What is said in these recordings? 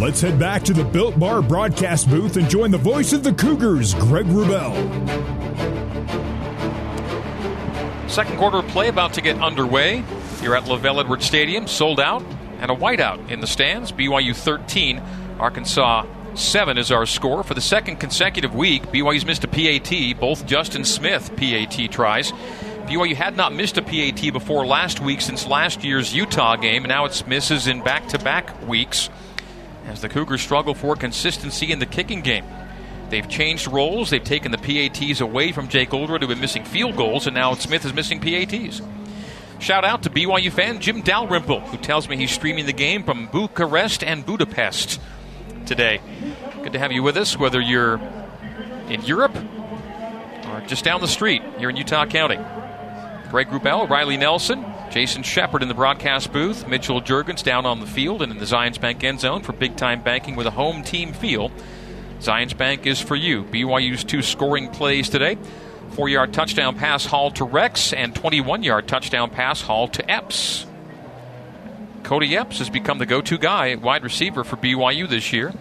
Let's head back to the Built Bar broadcast booth and join the voice of the Cougars, Greg Wrubell. Second quarter play about to get underway here at LaVell Edwards Stadium. Sold out and a whiteout in the stands. BYU 13, Arkansas 7 is our score. For the second consecutive week, BYU's missed a PAT, both Justin Smith PAT tries. BYU had not missed a PAT before last week since last year's Utah game, and now it's misses in back to back weeks as the Cougars struggle for consistency in the kicking game. They've changed roles. They've taken the PATs away from Jake Oldroyd, who had been missing field goals, and now Smith is missing PATs. Shout out to BYU fan Jim Dalrymple, who tells me he's streaming the game from Bucharest and Budapest today. Good to have you with us, whether you're in Europe or just down the street here in Utah County. Greg Wrubell, Riley Nelson, Jason Shepard in the broadcast booth, Mitchell Juergens down on the field and in the Zions Bank end zone for big time banking with a home team feel. Zions Bank is for you. BYU's two scoring plays today. Four yard touchdown pass haul to Rex and 21 yard touchdown pass haul to Epps. Kody Epps has become the go to guy wide receiver for BYU this year.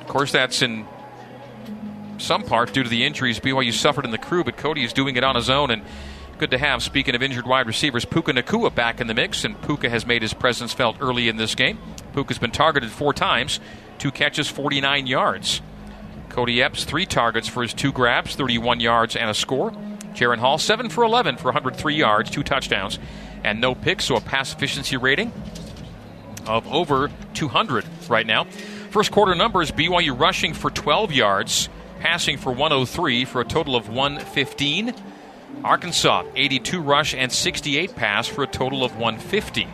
Of course, that's in some part due to the injuries BYU suffered in the crew, but Kody is doing it on his own and Good to have, speaking of injured wide receivers, Puka Nacua back in the mix, and Puka has made his presence felt early in this game. Puka's been targeted four times, two catches, 49 yards. Kody Epps, three targets for his two grabs, 31 yards and a score. Jaren Hall, 7 for 11 for 103 yards, two touchdowns, and no picks, so a pass efficiency rating of over 200 right now. First quarter numbers BYU rushing for 12 yards, passing for 103 for a total of 115. Arkansas, 82 rush and 68 pass for a total of 150.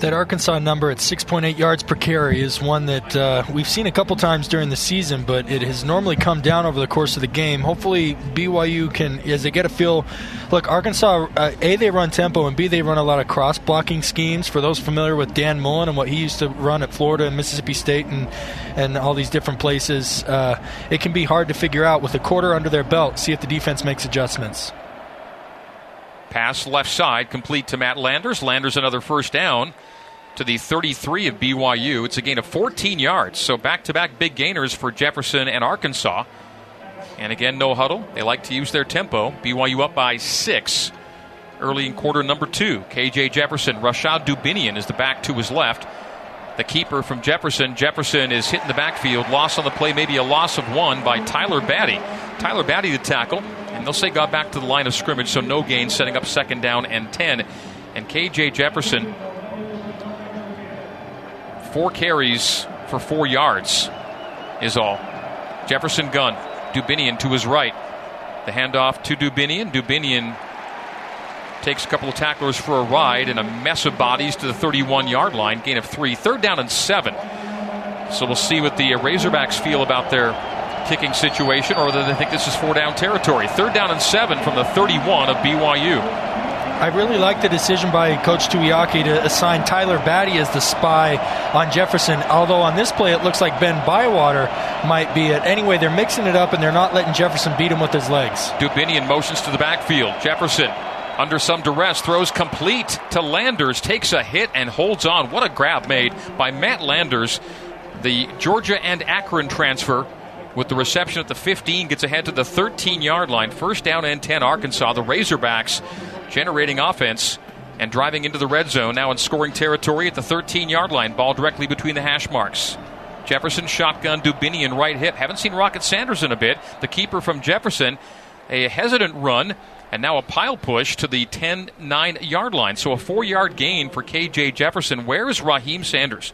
That Arkansas number at 6.8 yards per carry is one that uh, we've seen a couple times during the season, but it has normally come down over the course of the game. Hopefully, BYU can, as they get a feel. Look, Arkansas, uh, A, they run tempo, and B, they run a lot of cross blocking schemes. For those familiar with Dan Mullen and what he used to run at Florida and Mississippi State and, and all these different places, uh, it can be hard to figure out with a quarter under their belt, see if the defense makes adjustments. Pass left side, complete to Matt Landers. Landers another first down to the 33 of BYU. It's a gain of 14 yards. So back to back big gainers for Jefferson and Arkansas. And again, no huddle. They like to use their tempo. BYU up by six early in quarter number two. KJ Jefferson, Rashod Dubinion is the back to his left. The keeper from Jefferson. Jefferson is hitting the backfield. Loss on the play, maybe a loss of one by Tyler Batty. Tyler Batty, the tackle. And they'll say got back to the line of scrimmage, so no gain, setting up second down and 10. And KJ Jefferson Four carries for four yards is all. Jefferson Gunn, Dubinion to his right. The handoff to Dubinion. Dubinion takes a couple of tacklers for a ride and a mess of bodies to the 31 yard line. Gain of three. Third down and seven. So we'll see what the Razorbacks feel about their kicking situation or whether they think this is four down territory. Third down and seven from the 31 of BYU. I really like the decision by Coach Tuiaki to assign Tyler Batty as the spy on Jefferson. Although on this play, it looks like Ben Bywater might be it. Anyway, they're mixing it up and they're not letting Jefferson beat him with his legs. Dubinion motions to the backfield. Jefferson under some duress, throws complete to Landers, takes a hit and holds on. What a grab made by Matt Landers, the Georgia and Akron transfer. With the reception at the 15, gets ahead to the 13 yard line. First down and 10, Arkansas. The Razorbacks generating offense and driving into the red zone now in scoring territory at the 13 yard line. Ball directly between the hash marks. Jefferson shotgun, Dubinion right hip. Haven't seen Rocket Sanders in a bit. The keeper from Jefferson, a hesitant run, and now a pile push to the 10 9 yard line. So a four yard gain for KJ Jefferson. Where is Raheem Sanders?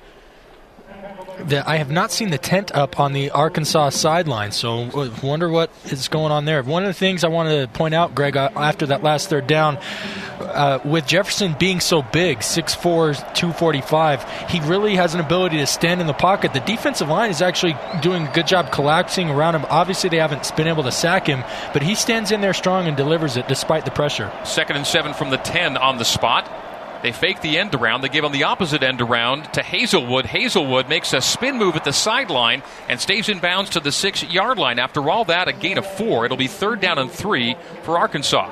The, I have not seen the tent up on the Arkansas sideline, so wonder what is going on there. One of the things I wanted to point out, Greg, uh, after that last third down, uh, with Jefferson being so big, 6'4", 245, he really has an ability to stand in the pocket. The defensive line is actually doing a good job collapsing around him. Obviously, they haven't been able to sack him, but he stands in there strong and delivers it despite the pressure. Second and seven from the 10 on the spot. They fake the end around. They give him the opposite end around to Haselwood. Haselwood makes a spin move at the sideline and stays in bounds to the six yard line. After all that, a gain of four. It'll be third down and three for Arkansas.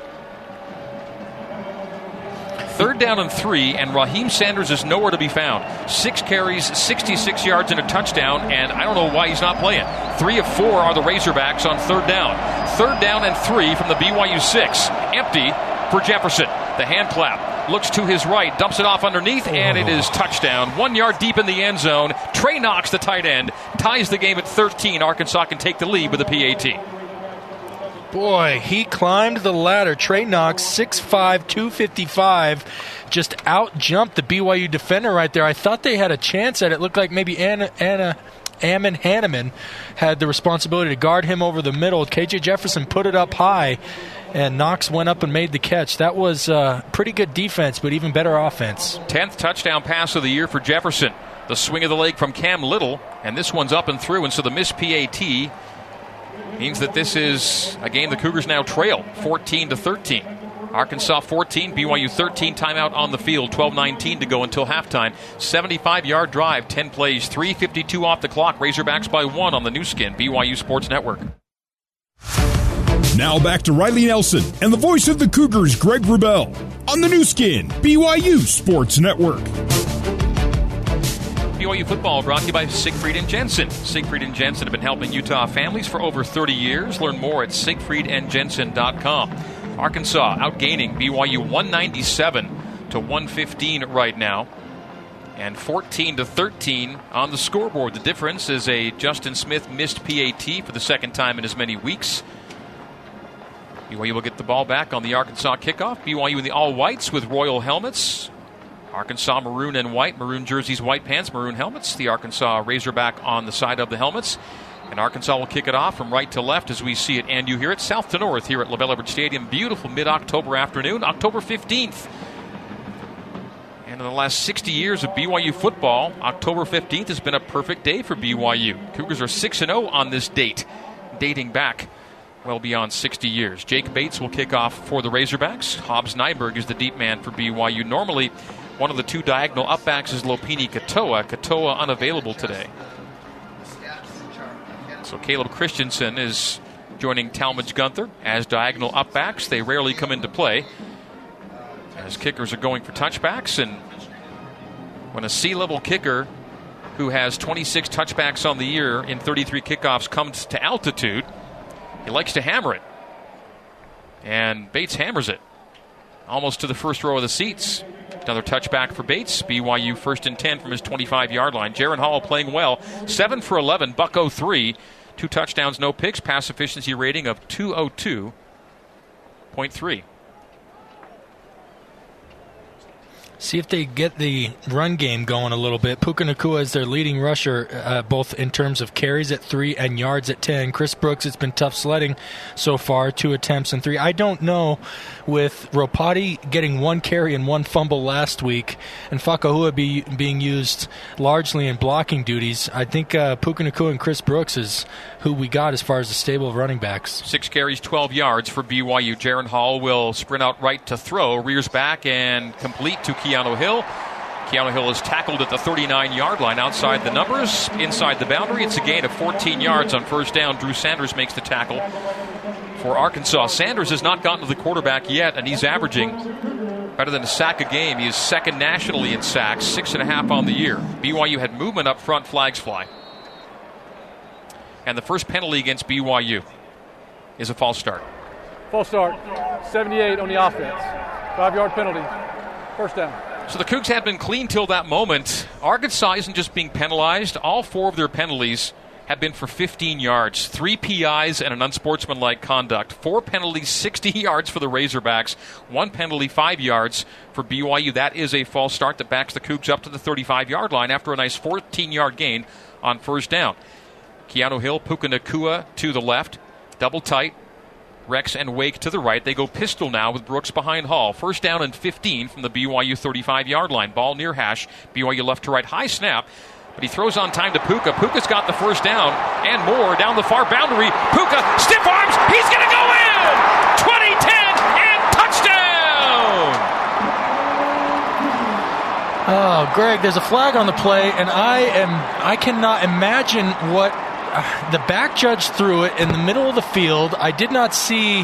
Third down and three, and Raheem Sanders is nowhere to be found. Six carries, 66 yards, and a touchdown, and I don't know why he's not playing. Three of four are the Razorbacks on third down. Third down and three from the BYU six. Empty for Jefferson. The hand clap. Looks to his right, dumps it off underneath, and it is touchdown. One yard deep in the end zone. Trey Knox, the tight end, ties the game at 13. Arkansas can take the lead with a PAT. Boy, he climbed the ladder. Trey Knox, 6'5, 255, just out jumped the BYU defender right there. I thought they had a chance at it. Looked like maybe Anna, Anna Ammon Hannemann had the responsibility to guard him over the middle. KJ Jefferson put it up high, and Knox went up and made the catch. That was uh, pretty good defense, but even better offense. 10th touchdown pass of the year for Jefferson. The swing of the leg from Cam Little, and this one's up and through, and so the miss PAT means that this is a game the Cougars now trail 14 to 13. Arkansas 14, BYU 13, timeout on the field, 12-19 to go until halftime. 75-yard drive, 10 plays, 3:52 off the clock. Razorbacks by one on the Nu Skin, BYU Sports Network. Now back to Riley Nelson and the voice of the Cougars, Greg Wrubell, on the Nu Skin, BYU Sports Network. BYU football brought to you by Siegfried and Jensen. Siegfried and Jensen have been helping Utah families for over 30 years. Learn more at siegfriedandjensen.com. Arkansas outgaining BYU 197 to 115 right now. And 14 to 13 on the scoreboard. The difference is a Justin Smith missed PAT for the second time in as many weeks. BYU will get the ball back on the Arkansas kickoff. BYU in the all whites with royal helmets. Arkansas maroon and white, maroon jerseys, white pants, maroon helmets. The Arkansas Razorback on the side of the helmets. And Arkansas will kick it off from right to left as we see it and you hear it south to north here at LaVell Edwards Stadium. Beautiful mid October afternoon, October 15th. And in the last 60 years of BYU football, October 15th has been a perfect day for BYU. Cougars are 6 0 on this date, dating back well beyond 60 years. Jake Bates will kick off for the Razorbacks. Hobbs Nyberg is the deep man for BYU. Normally, one of the two diagonal upbacks is Lopini Katoa. Katoa unavailable today. So Caleb Christensen is joining Talmadge Gunther as diagonal upbacks. They rarely come into play as kickers are going for touchbacks. And when a C level kicker who has 26 touchbacks on the year in 33 kickoffs comes to altitude, he likes to hammer it. And Bates hammers it almost to the first row of the seats. Another touchback for Bates. BYU first and 10 from his 25 yard line. Jaren Hall playing well. 7 for 11, Buck 03. Two touchdowns, no picks. Pass efficiency rating of 202.3. See if they get the run game going a little bit. Puka Nacua is their leading rusher, uh, both in terms of carries at three and yards at 10. Chris Brooks, it's been tough sledding so far, two attempts and three. I don't know with Ropati getting one carry and one fumble last week and Fakahua be, being used largely in blocking duties. I think uh, Puka Nacua and Chris Brooks is who we got as far as the stable of running backs. Six carries, 12 yards for BYU. Jaren Hall will sprint out right to throw, rears back and complete to Keanu Hill. Keanu Hill is tackled at the 39 yard line outside the numbers, inside the boundary. It's a gain of 14 yards on first down. Drew Sanders makes the tackle for Arkansas. Sanders has not gotten to the quarterback yet, and he's averaging better than a sack a game. He is second nationally in sacks, six and a half on the year. BYU had movement up front, flags fly. And the first penalty against BYU is a false start. False start, 78 on the offense. Five yard penalty. First down. So the Cougs had been clean till that moment. Arkansas isn't just being penalized. All four of their penalties have been for 15 yards, three PIs and an unsportsmanlike conduct, four penalties, 60 yards for the Razorbacks, one penalty, five yards for BYU. That is a false start that backs the Cougs up to the 35 yard line after a nice 14 yard gain on first down. Keanu Hill, Puka Nacua to the left, double tight, Rex and Wake to the right. They go pistol now with Brooks behind Hall. First down and 15 from the BYU 35 yard line. Ball near hash. BYU left to right. High snap. But he throws on time to Puka. Puka's got the first down and more down the far boundary. Puka, stiff arms. He's going to go in. 20 10 and touchdown. Oh, Greg, there's a flag on the play, and I am I cannot imagine what the back judge threw it in the middle of the field. I did not see.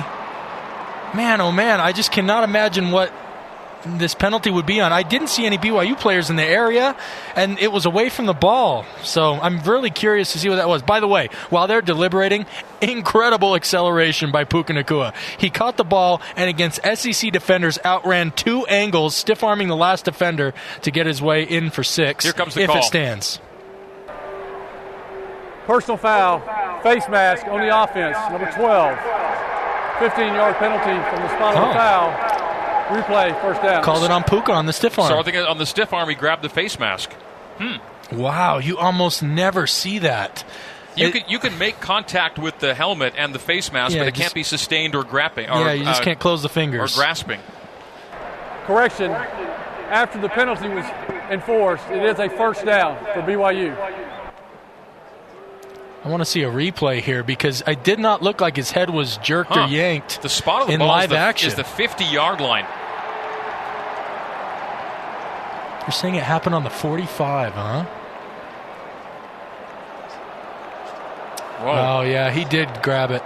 Man, oh man, I just cannot imagine what this penalty would be on. I didn't see any BYU players in the area, and it was away from the ball. So I'm really curious to see what that was. By the way, while they're deliberating, incredible acceleration by Puka Nacua. He caught the ball and against SEC defenders outran two angles, stiff arming the last defender to get his way in for six. Here comes the if call. it stands. Personal foul, face mask on the offense, number 12. 15 yard penalty from the spot of Oh. the foul. Replay, first down. Called it on Puka on the stiff arm. So I think on the stiff arm, he grabbed the face mask. Hmm. wow, you almost never see that. You It- can you can make contact with the helmet and the face mask, Yeah, but it just- can't be sustained or grabbing. Or, yeah, you just uh, can't close the fingers or fingers. grasping. Correction, after the penalty was enforced, it is a first down for BYU. I want to see a replay here because I did not look like his head was jerked Huh. or yanked The spot of the in ball live is the, action. is the 50 yard line. You're saying it happened on the 45, huh? Whoa. Oh yeah, he did grab it.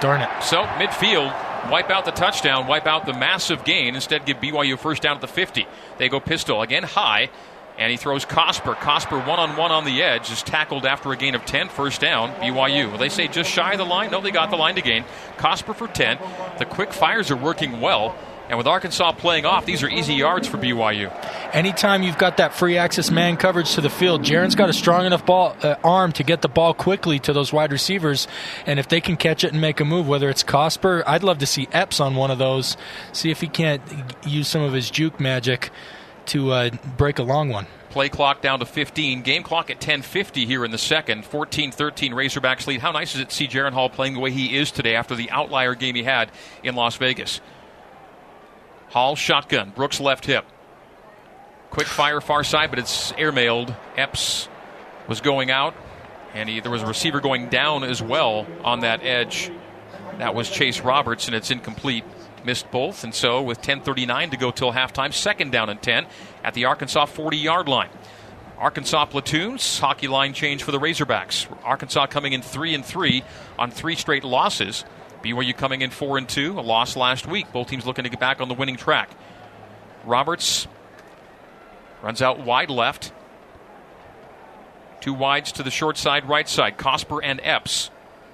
Darn it. So midfield, wipe out the touchdown, wipe out the massive gain. Instead, give BYU first down at the 50. They go pistol again high, and he throws Cosper. Cosper one on one on the edge is tackled after a gain of 10, first down. BYU. They say just shy of the line. No, they got the line to gain. Cosper for 10. The quick fires are working well. And with Arkansas playing off, these are easy yards for BYU. Anytime you've got that free access man coverage to the field, Jaren's got a strong enough ball uh, arm to get the ball quickly to those wide receivers, and if they can catch it and make a move, whether it's Cosper, I'd love to see Epps on one of those. See if he can't use some of his juke magic to uh, break a long one. Play clock down to 15. Game clock at 10:50 here in the second. 14-13 Razorbacks lead. How nice is it to see Jaren Hall playing the way he is today after the outlier game he had in Las Vegas? Hall shotgun. Brooks left hip. Quick fire far side, but it's airmailed. Epps was going out, and he, there was a receiver going down as well on that edge. That was Chase Roberts, and it's incomplete. Missed both, and so with 10:39 to go till halftime, second down and 10 at the Arkansas 40-yard line. Arkansas platoons hockey line change for the Razorbacks. Arkansas coming in three and three on three straight losses. BYU coming in four and two, a loss last week. Both teams looking to get back on the winning track. Roberts runs out wide left. Two wides to the short side, right side. Cosper and Epps.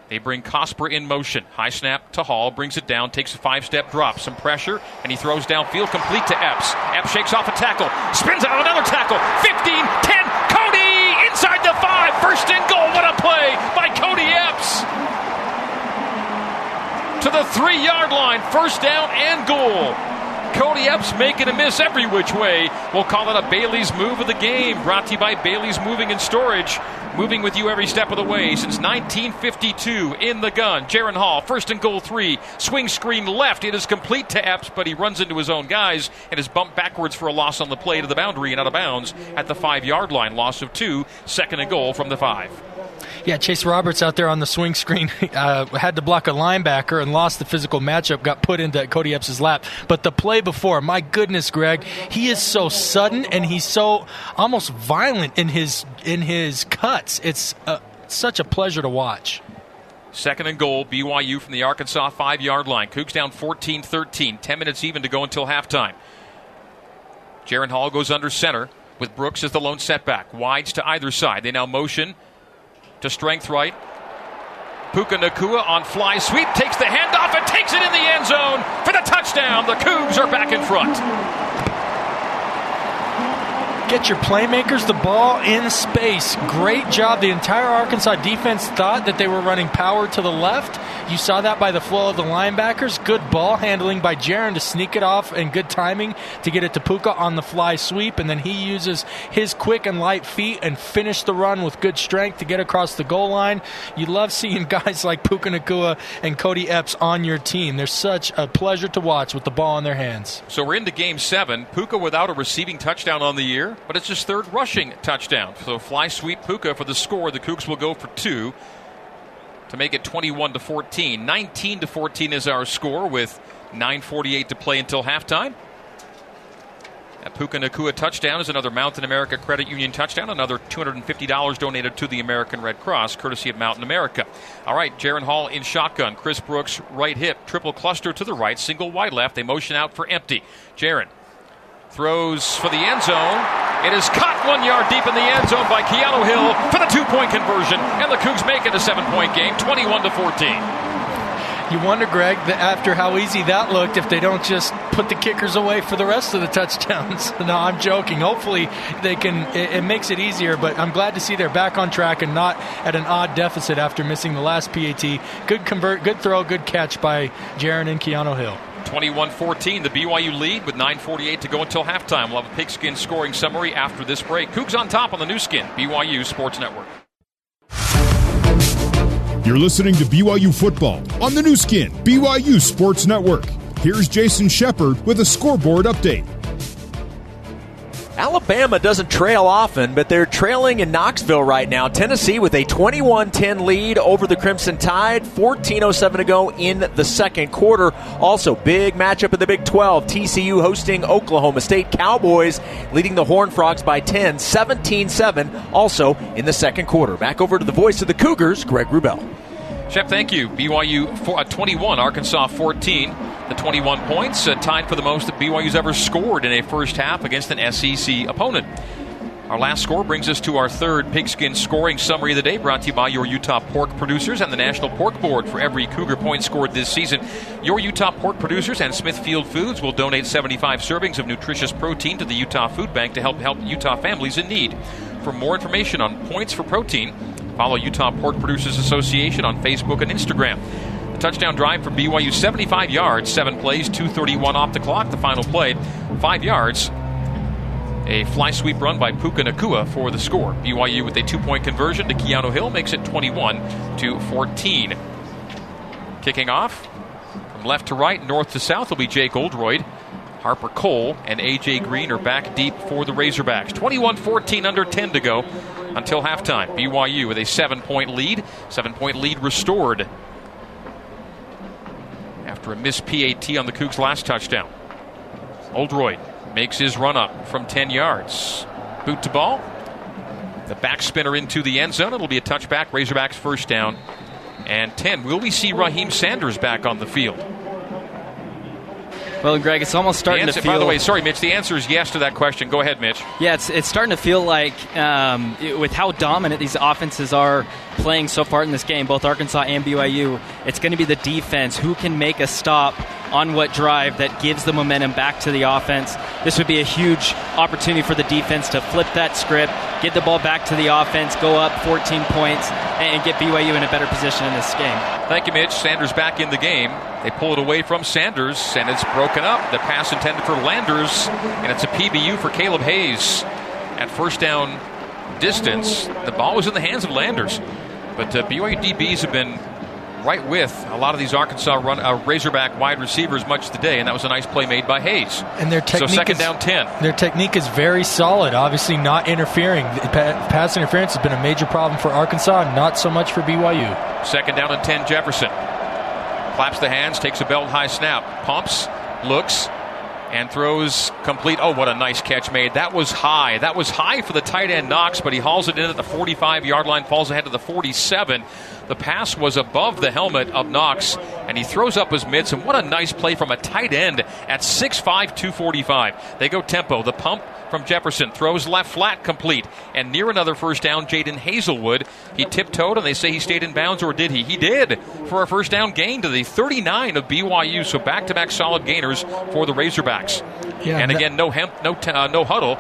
They bring Cosper in motion. High snap to Hall, brings it down, takes a five step drop, some pressure, and he throws downfield complete to Epps. Epps shakes off a tackle, spins out another tackle. 15, 10, Kody inside the five. First and goal. What a play by Kody Epps. To the three yard line, first down and goal. Kody Epps making a miss every which way. We'll call it a Bailey's move of the game. Brought to you by Bailey's Moving and Storage. Moving with you every step of the way since 1952 in the gun. Jaren Hall, first and goal three. Swing screen left. It is complete to Epps, but he runs into his own guys and is bumped backwards for a loss on the play to the boundary and out of bounds at the five yard line. Loss of two. Second and goal from the five. Yeah, Chase Roberts out there on the swing screen uh, had to block a linebacker and lost the physical matchup, got put into Kody Epps' lap. But the play before, my goodness, Greg, he is so sudden and he's so almost violent in his in his cuts. It's uh, such a pleasure to watch. Second and goal, BYU from the Arkansas five yard line. Cougs down 14 13. 10 minutes even to go until halftime. Jaren Hall goes under center with Brooks as the lone setback. Wides to either side. They now motion to strength right. Puka Nacua on fly sweep takes the handoff and takes it in the end zone for the touchdown. The Cougs are back in front. Get your playmakers the ball in space. Great job. The entire Arkansas defense thought that they were running power to the left. You saw that by the flow of the linebackers. Good ball handling by Jaren to sneak it off and good timing to get it to Puka on the fly sweep. And then he uses his quick and light feet and finish the run with good strength to get across the goal line. You love seeing guys like Puka Nacua and Kody Epps on your team. They're such a pleasure to watch with the ball in their hands. So we're into game seven. Puka without a receiving touchdown on the year, but it's his third rushing touchdown. So fly sweep Puka for the score. The Cougs will go for two to make it 21 to 14. 19 to 14 is our score with 9:48 to play until halftime. A Puka Nacua touchdown is another Mountain America Credit Union touchdown, another $250 donated to the American Red Cross, courtesy of Mountain America. All right, Jaren Hall in shotgun. Chris Brooks, right hip. Triple cluster to the right, single wide left. They motion out for empty. Jaren throws for the end zone. It is caught one yard deep in the end zone by Keanu Hill for the two point conversion, and the Cougs make it a seven point game, 21 to 14. You wonder, Greg, after how easy that looked, if they don't just put the kickers away for the rest of the touchdowns. no, I'm joking. Hopefully, they can. It, it, makes it easier, but I'm glad to see they're back on track and not at an odd deficit after missing the last PAT. Good convert, good throw, good catch by Jaren and Keanu Hill. 21-14, the BYU lead with 9:48 to go until halftime. We'll have a pigskin scoring summary after this break. Cougs on top on the Nu Skin, BYU Sports Network. You're listening to BYU football on the Nu Skin, BYU Sports Network. Here's Jason Shepard with a scoreboard update. Alabama doesn't trail often, but they're trailing in Knoxville right now. Tennessee with a 21 10 lead over the Crimson Tide. 14.07 to go in the second quarter. Also, big matchup in the Big 12. TCU hosting Oklahoma State. Cowboys leading the Horned Frogs by 10, 17 7, also in the second quarter. Back over to the voice of the Cougars, Greg Wrubell. Shep, thank you. BYU uh, 21, Arkansas 14. The 21 points, uh, tied for the most that BYU's ever scored in a first half against an SEC opponent. Our last score brings us to our third pigskin scoring summary of the day, brought to you by your Utah pork producers and the National Pork Board. For every Cougar point scored this season, your Utah pork producers and Smithfield Foods will donate 75 servings of nutritious protein to the Utah Food Bank to help help Utah families in need. For more information on points for protein, Follow Utah Pork Producers Association on Facebook and Instagram. The touchdown drive for BYU 75 yards, seven plays, 231 off the clock. The final play, five yards. A fly sweep run by Puka Nacua for the score. BYU with a two point conversion to Keanu Hill makes it 21 to 14. Kicking off from left to right, north to south will be Jake Oldroyd. Harper Cole and A.J. Green are back deep for the Razorbacks. 21 14 under 10 to go until halftime. BYU with a seven point lead. Seven point lead restored after a missed PAT on the Cougs' last touchdown. Oldroyd makes his run up from 10 yards. Boot to ball. The back spinner into the end zone. It'll be a touchback. Razorbacks first down and 10. Will we see Raheem Sanders back on the field? Well, Greg, it's almost starting answer, to feel. By the way, sorry, Mitch. The answer is yes to that question. Go ahead, Mitch. Yeah, it's it's starting to feel like um, with how dominant these offenses are playing so far in this game, both Arkansas and BYU. It's going to be the defense who can make a stop on what drive that gives the momentum back to the offense. This would be a huge opportunity for the defense to flip that script, get the ball back to the offense, go up 14 points, and get BYU in a better position in this game. Thank you, Mitch. Sanders back in the game. They pull it away from Sanders, and it's broken up. The pass intended for Landers, and it's a PBU for Caleb Hayes. At first down distance, the ball was in the hands of Landers. But uh, BYU DBs have been right with a lot of these Arkansas run uh, Razorback wide receivers much today, and that was a nice play made by Hayes. And their technique so second is, down ten. Their technique is very solid. Obviously, not interfering. Pass interference has been a major problem for Arkansas, not so much for BYU. Second down and ten. Jefferson claps the hands, takes a belt high snap, pumps, looks, and throws complete. Oh, what a nice catch made. That was high. That was high for the tight end Knox, but he hauls it in at the 45 yard line, falls ahead to the 47. The pass was above the helmet of Knox, and he throws up his mitts. And what a nice play from a tight end at 6'5, 245. They go tempo. The pump from Jefferson throws left flat complete. And near another first down, Jadon Haselwood. He tiptoed, and they say he stayed in bounds, or did he? He did for a first down gain to the 39 of BYU. So back to back solid gainers for the Razorbacks. Yeah, and again, no hemp, no, t- uh, no huddle.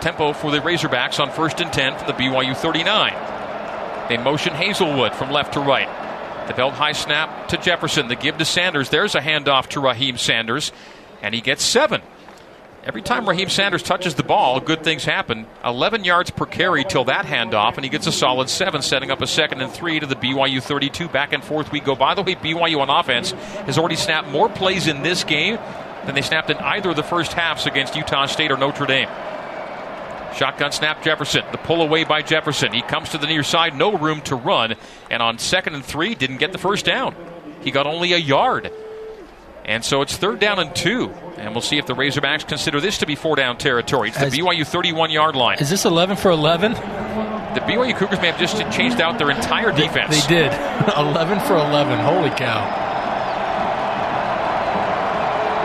Tempo for the Razorbacks on first and 10 from the BYU 39. They motion Haselwood from left to right. The belt high snap to Jefferson. The give to Sanders. There's a handoff to Raheem Sanders, and he gets seven. Every time Raheem Sanders touches the ball, good things happen. 11 yards per carry till that handoff, and he gets a solid seven, setting up a second and three to the BYU 32. Back and forth we go. By the way, BYU on offense has already snapped more plays in this game than they snapped in either of the first halves against Utah State or Notre Dame. Shotgun snap Jefferson. The pull away by Jefferson. He comes to the near side, no room to run. And on second and three, didn't get the first down. He got only a yard. And so it's third down and two. And we'll see if the Razorbacks consider this to be four down territory. It's the BYU 31 yard line. Is this 11 for 11? The BYU Cougars may have just changed out their entire defense. They did. 11 for 11. Holy cow.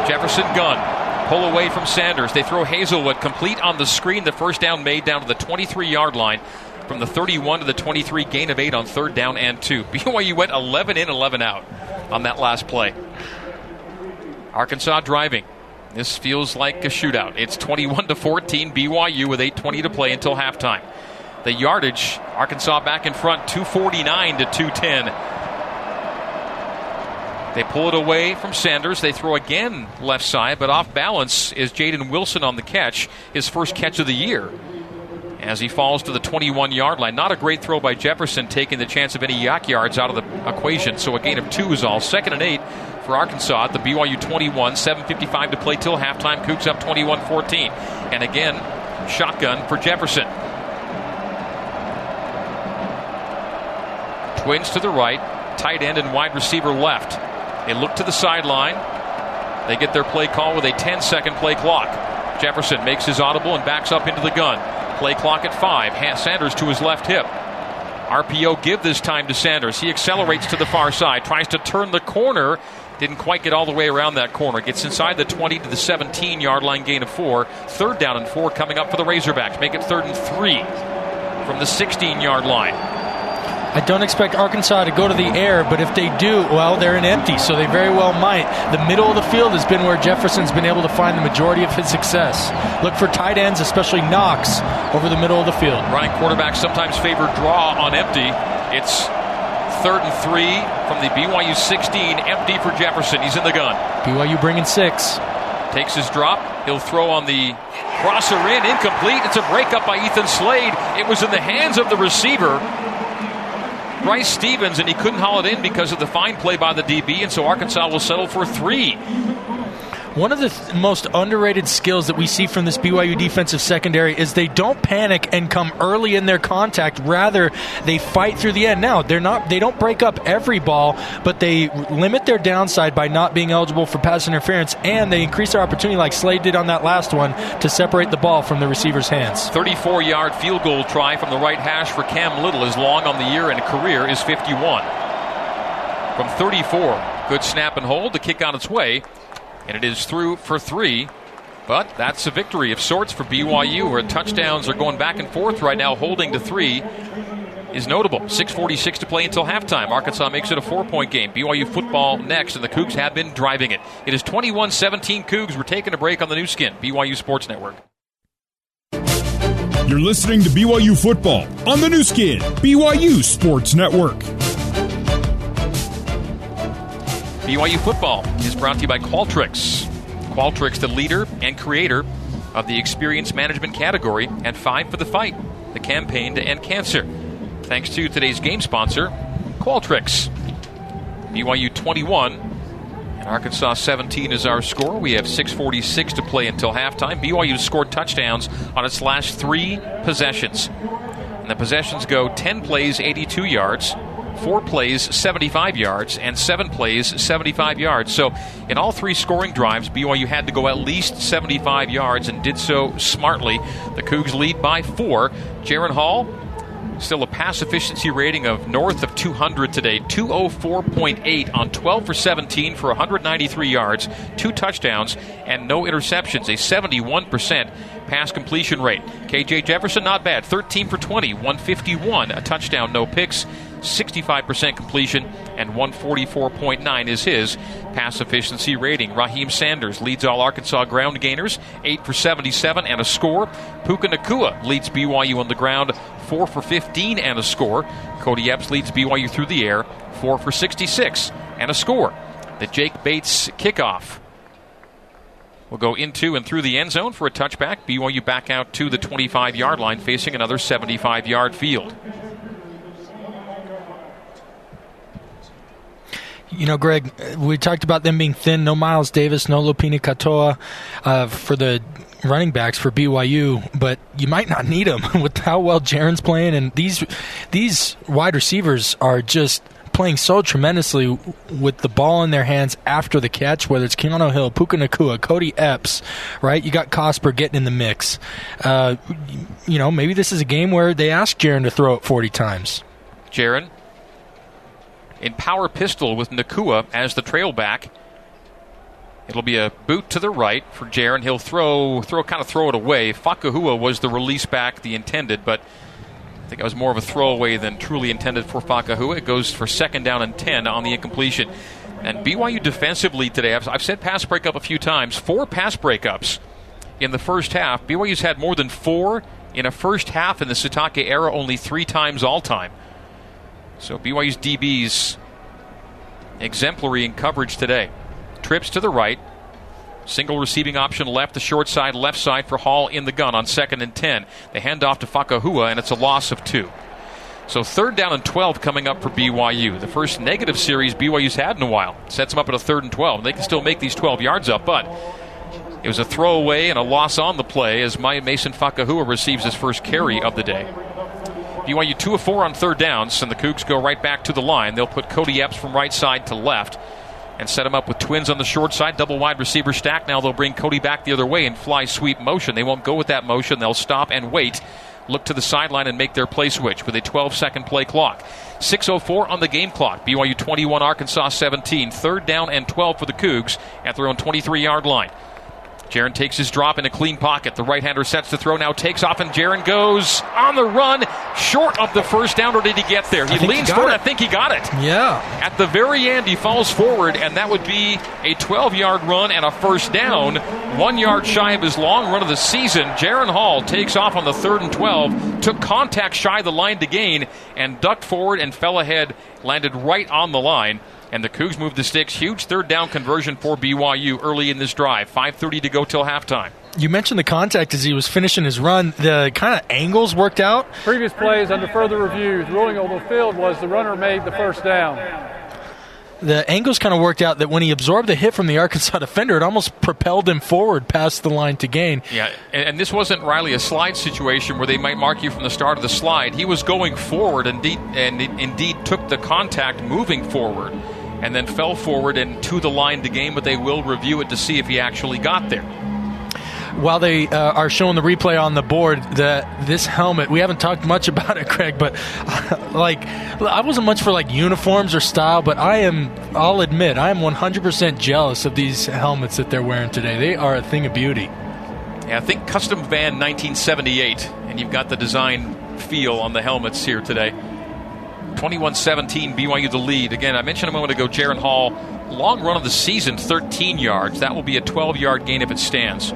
Jefferson gun. Pull away from Sanders. They throw Haselwood complete on the screen. The first down made down to the 23 yard line. From the 31 to the 23, gain of 8 on third down and 2. BYU went 11 in, 11 out on that last play. Arkansas driving. This feels like a shootout. It's 21 to 14, BYU with 8:20 to play until halftime. The yardage, Arkansas back in front, 249 to 210. They pull it away from Sanders. They throw again left side, but off balance is Jaden Wilson on the catch, his first catch of the year. As he falls to the 21 yard line. Not a great throw by Jefferson, taking the chance of any YAC yards out of the equation. So a gain of two is all. Second and eight for Arkansas at the BYU 21. 7.55 to play till halftime. Cougs up 21 14. And again, shotgun for Jefferson. Twins to the right, tight end and wide receiver left. They look to the sideline. They get their play call with a 10 second play clock. Jefferson makes his audible and backs up into the gun. Play clock at five. Sanders to his left hip. RPO give this time to Sanders. He accelerates to the far side, tries to turn the corner. Didn't quite get all the way around that corner. Gets inside the 20 to the 17 yard line, gain of four. Third down and four coming up for the Razorbacks. Make it third and three from the 16 yard line. I don't expect Arkansas to go to the air, but if they do, well, they're in empty, so they very well might. The middle of the field has been where Jefferson's been able to find the majority of his success. Look for tight ends, especially Knox, over the middle of the field. Running quarterbacks sometimes favor draw on empty. It's third and three from the BYU 16, empty for Jefferson. He's in the gun. BYU bringing six. Takes his drop. He'll throw on the crosser in, incomplete. It's a breakup by Ethan Slade. It was in the hands of the receiver. Bryce Stephens, and he couldn't haul it in because of the fine play by the DB, and so Arkansas will settle for three. One of the th- most underrated skills that we see from this BYU defensive secondary is they don't panic and come early in their contact. Rather, they fight through the end. Now, they're not they don't break up every ball, but they limit their downside by not being eligible for pass interference and they increase their opportunity like Slade did on that last one to separate the ball from the receiver's hands. 34 yard field goal try from the right hash for Cam Little. is long on the year and career is 51. From 34, good snap and hold. The kick on its way, and it is through for three. But that's a victory of sorts for BYU, where touchdowns are going back and forth right now. Holding to three is notable. 6.46 to play until halftime. Arkansas makes it a four point game. BYU football next, and the Cougs have been driving it. It is 21 17 Cougs. We're taking a break on the Nu Skin, BYU Sports Network. You're listening to BYU football on the Nu Skin, BYU Sports Network. BYU football is brought to you by Qualtrics. Qualtrics, the leader and creator of the experience management category and Five for the Fight, the campaign to end cancer. Thanks to today's game sponsor, Qualtrics. BYU 21 and Arkansas 17 is our score. We have 6.46 to play until halftime. BYU scored touchdowns on its last three possessions. And the possessions go 10 plays, 82 yards, 4 plays, 75 yards, and 7 plays, 75 yards. So in all three scoring drives, BYU had to go at least 75 yards and did so smartly. The Cougs lead by 4. Jaren Hall Still a pass efficiency rating of north of 200 today, 204.8 on 12 for 17 for 193 yards, two touchdowns, and no interceptions, a 71% pass completion rate. KJ Jefferson, not bad, 13 for 20, 151, a touchdown, no picks. 65% completion and 144.9 is his pass efficiency rating. Raheem Sanders leads all Arkansas ground gainers, 8 for 77 and a score. Puka Nacua leads BYU on the ground, 4 for 15 and a score. Kody Epps leads BYU through the air, 4 for 66 and a score. The Jake Bates kickoff will go into and through the end zone for a touchback. BYU back out to the 25 yard line, facing another 75 yard field. You know, Greg, we talked about them being thin. No Miles Davis, no Lopini Katoa uh, for the running backs for BYU, but you might not need them with how well Jaren's playing. And these these wide receivers are just playing so tremendously with the ball in their hands after the catch, whether it's Keanu Hill, Puka Nacua, Kody Epps, right? You got Cosper getting in the mix. Uh, you know, maybe this is a game where they ask Jaren to throw it 40 times. Jaren in power pistol with Nacua as the trail back. It'll be a boot to the right for Jaren. He'll throw, throw, kind of throw it away. Fakahua was the release back, the intended, but I think it was more of a throwaway than truly intended for Fakahua. It goes for second down and 10 on the incompletion. And BYU defensively today, I've, I've said pass breakup a few times, four pass breakups in the first half. BYU's had more than four in a first half in the Sitake era, only three times all time. So BYU's DBs exemplary in coverage today. Trips to the right. Single receiving option left, the short side, left side for Hall in the gun on second and 10. They hand off to Fakahua, and it's a loss of two. So third down and 12 coming up for BYU. The first negative series BYU's had in a while. Sets them up at a third and 12. They can still make these 12 yards up, but it was a throwaway and a loss on the play as Maya Mason Fakahua receives his first carry of the day. BYU 2 of 4 on third downs, and the Cougs go right back to the line. They'll put Kody Epps from right side to left and set him up with twins on the short side, double wide receiver stack. Now they'll bring Kody back the other way and fly sweep motion. They won't go with that motion. They'll stop and wait, look to the sideline and make their play switch with a 12 second play clock. 6.04 on the game clock. BYU 21, Arkansas 17. Third down and 12 for the Cougs at their own 23 yard line. Jaren takes his drop in a clean pocket. The right hander sets to throw, now takes off, and Jaren goes on the run, short of the first down, or did he get there? He leans he forward. It. I think he got it. Yeah. At the very end, he falls forward, and that would be a 12 yard run and a first down, one yard shy of his long run of the season. Jaren Hall takes off on the third and 12, took contact shy of the line to gain, and ducked forward and fell ahead, landed right on the line and the Cougs move the sticks. Huge third down conversion for BYU early in this drive. 5:30 to go till halftime. You mentioned the contact as he was finishing his run. The kind of angles worked out. Previous plays under further reviews, ruling on the field was the runner made the first down. The angles kind of worked out that when he absorbed the hit from the Arkansas defender, it almost propelled him forward past the line to gain. Yeah, and, and this wasn't Riley a slide situation where they might mark you from the start of the slide. He was going forward, indeed, and indeed took the contact moving forward and then fell forward and to the line to game, but they will review it to see if he actually got there. While they uh, are showing the replay on the board, the this helmet we haven't talked much about it, Craig. But like, I wasn't much for like uniforms or style, but I am. I'll admit, I am 100% jealous of these helmets that they're wearing today. They are a thing of beauty. Yeah, I think custom van 1978, and you've got the design feel on the helmets here today. 21 17, BYU the lead. Again, I mentioned a moment ago, Jaren Hall, long run of the season, 13 yards. That will be a 12 yard gain if it stands.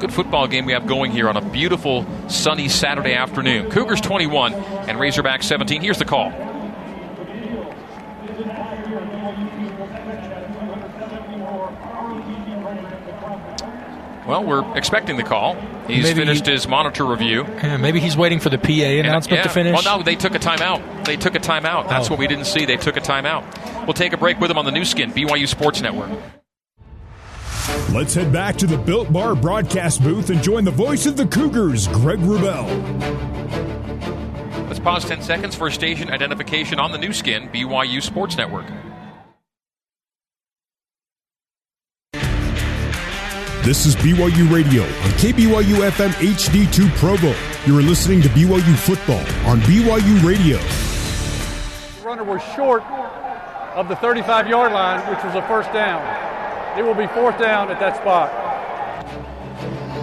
Good football game we have going here on a beautiful sunny Saturday afternoon. Cougars 21 and Razorback 17. Here's the call. Well, we're expecting the call. He's maybe finished he, his monitor review. Yeah, maybe he's waiting for the PA announcement yeah, to finish. Well, no, they took a timeout. They took a timeout. That's oh. what we didn't see. They took a timeout. We'll take a break with them on the Nu Skin, BYU Sports Network. Let's head back to the Built Bar broadcast booth and join the voice of the Cougars, Greg Wrubell. Let's pause 10 seconds for station identification on the Nu Skin, BYU Sports Network. This is BYU Radio on KBYU FM HD2 Provo. You are listening to BYU Football on BYU Radio. The runner was short of the 35 yard line, which was a first down. It will be fourth down at that spot.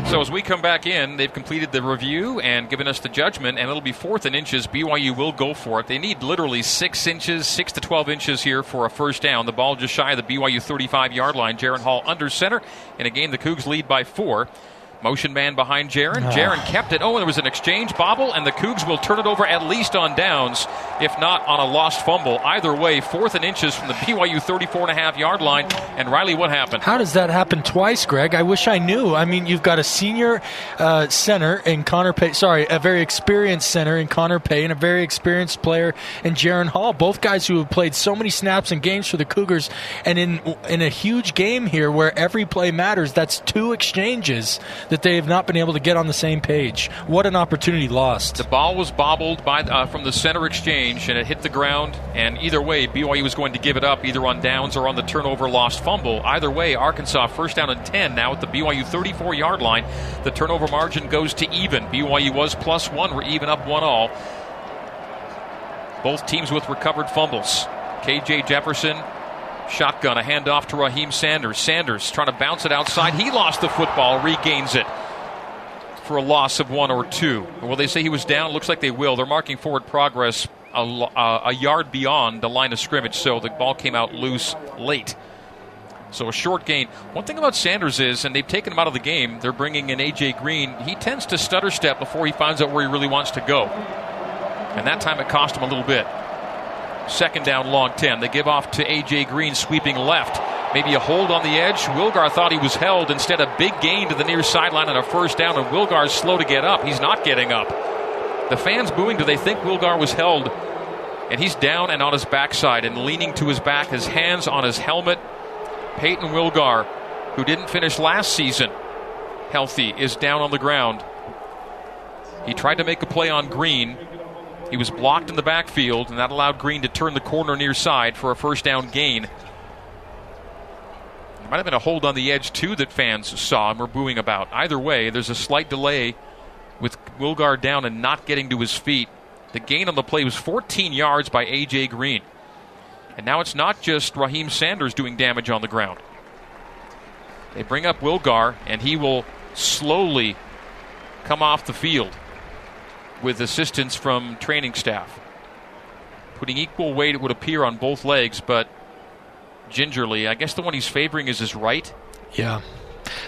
So as we come back in, they've completed the review and given us the judgment, and it'll be fourth in inches. BYU will go for it. They need literally six inches, six to 12 inches here for a first down. The ball just shy of the BYU 35 yard line. Jaren Hall under center. In a game, the Cougs lead by four. Motion man behind Jaren. Ah. Jaren kept it. Oh, and there was an exchange bobble, and the Cougs will turn it over at least on downs, if not on a lost fumble. Either way, fourth and inches from the BYU 34 and a half yard line. And Riley, what happened? How does that happen twice, Greg? I wish I knew. I mean, you've got a senior uh, center in Connor Pay. Sorry, a very experienced center in Connor Pay, and a very experienced player in Jaren Hall. Both guys who have played so many snaps and games for the Cougars, and in in a huge game here where every play matters. That's two exchanges that they have not been able to get on the same page. What an opportunity lost. The ball was bobbled by uh, from the center exchange, and it hit the ground. And either way, BYU was going to give it up either on downs or on the turnover lost fumble. Either way, Arkansas first down and 10 now at the BYU 34 yard line. The turnover margin goes to even. BYU was plus one. We're even up one all. Both teams with recovered fumbles. KJ Jefferson, shotgun, a handoff to Raheem Sanders. Sanders trying to bounce it outside. He lost the football, regains it for a loss of one or two. Will they say he was down? Looks like they will. They're marking forward progress a, uh, a yard beyond the line of scrimmage, so the ball came out loose late. So a short gain. One thing about Sanders is, and they've taken him out of the game, they're bringing in A.J. Green. He tends to stutter step before he finds out where he really wants to go. And that time it cost him a little bit. Second down, long 10. They give off to A.J. Green, sweeping left. Maybe a hold on the edge. Wilgar thought he was held. Instead, a big gain to the near sideline and a first down, and Wilgar's slow to get up. He's not getting up. The fans booing. Do they think Wilgar was held? And he's down and on his backside and leaning to his back, his hands on his helmet. Payton Wilgar, who didn't finish last season healthy, is down on the ground. He tried to make a play on Green. He was blocked in the backfield, and that allowed Green to turn the corner near side for a first down gain. There might have been a hold on the edge, too, that fans saw and were booing about. Either way, there's a slight delay with Wilgar down and not getting to his feet. The gain on the play was 14 yards by A.J. Green. And now it's not just Raheim Sanders doing damage on the ground. They bring up Wilgar, and he will slowly come off the field with assistance from training staff. Putting equal weight, it would appear, on both legs, but gingerly. I guess the one he's favoring is his right. Yeah.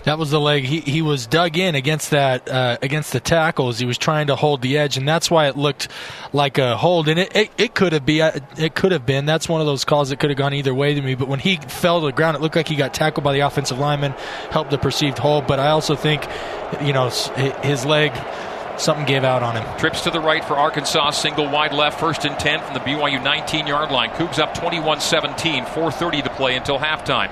That was the leg. He he was dug in against that uh, against the tackles. He was trying to hold the edge, and that's why it looked like a hold. And it, it, it could have be it could have been. That's one of those calls that could have gone either way to me. But when he fell to the ground, it looked like he got tackled by the offensive lineman, helped the perceived hold. But I also think, you know, his leg something gave out on him. Trips to the right for Arkansas, single wide left, first and 10 from the BYU 19 yard line. Cougs up 21 17, 4.30 to play until halftime.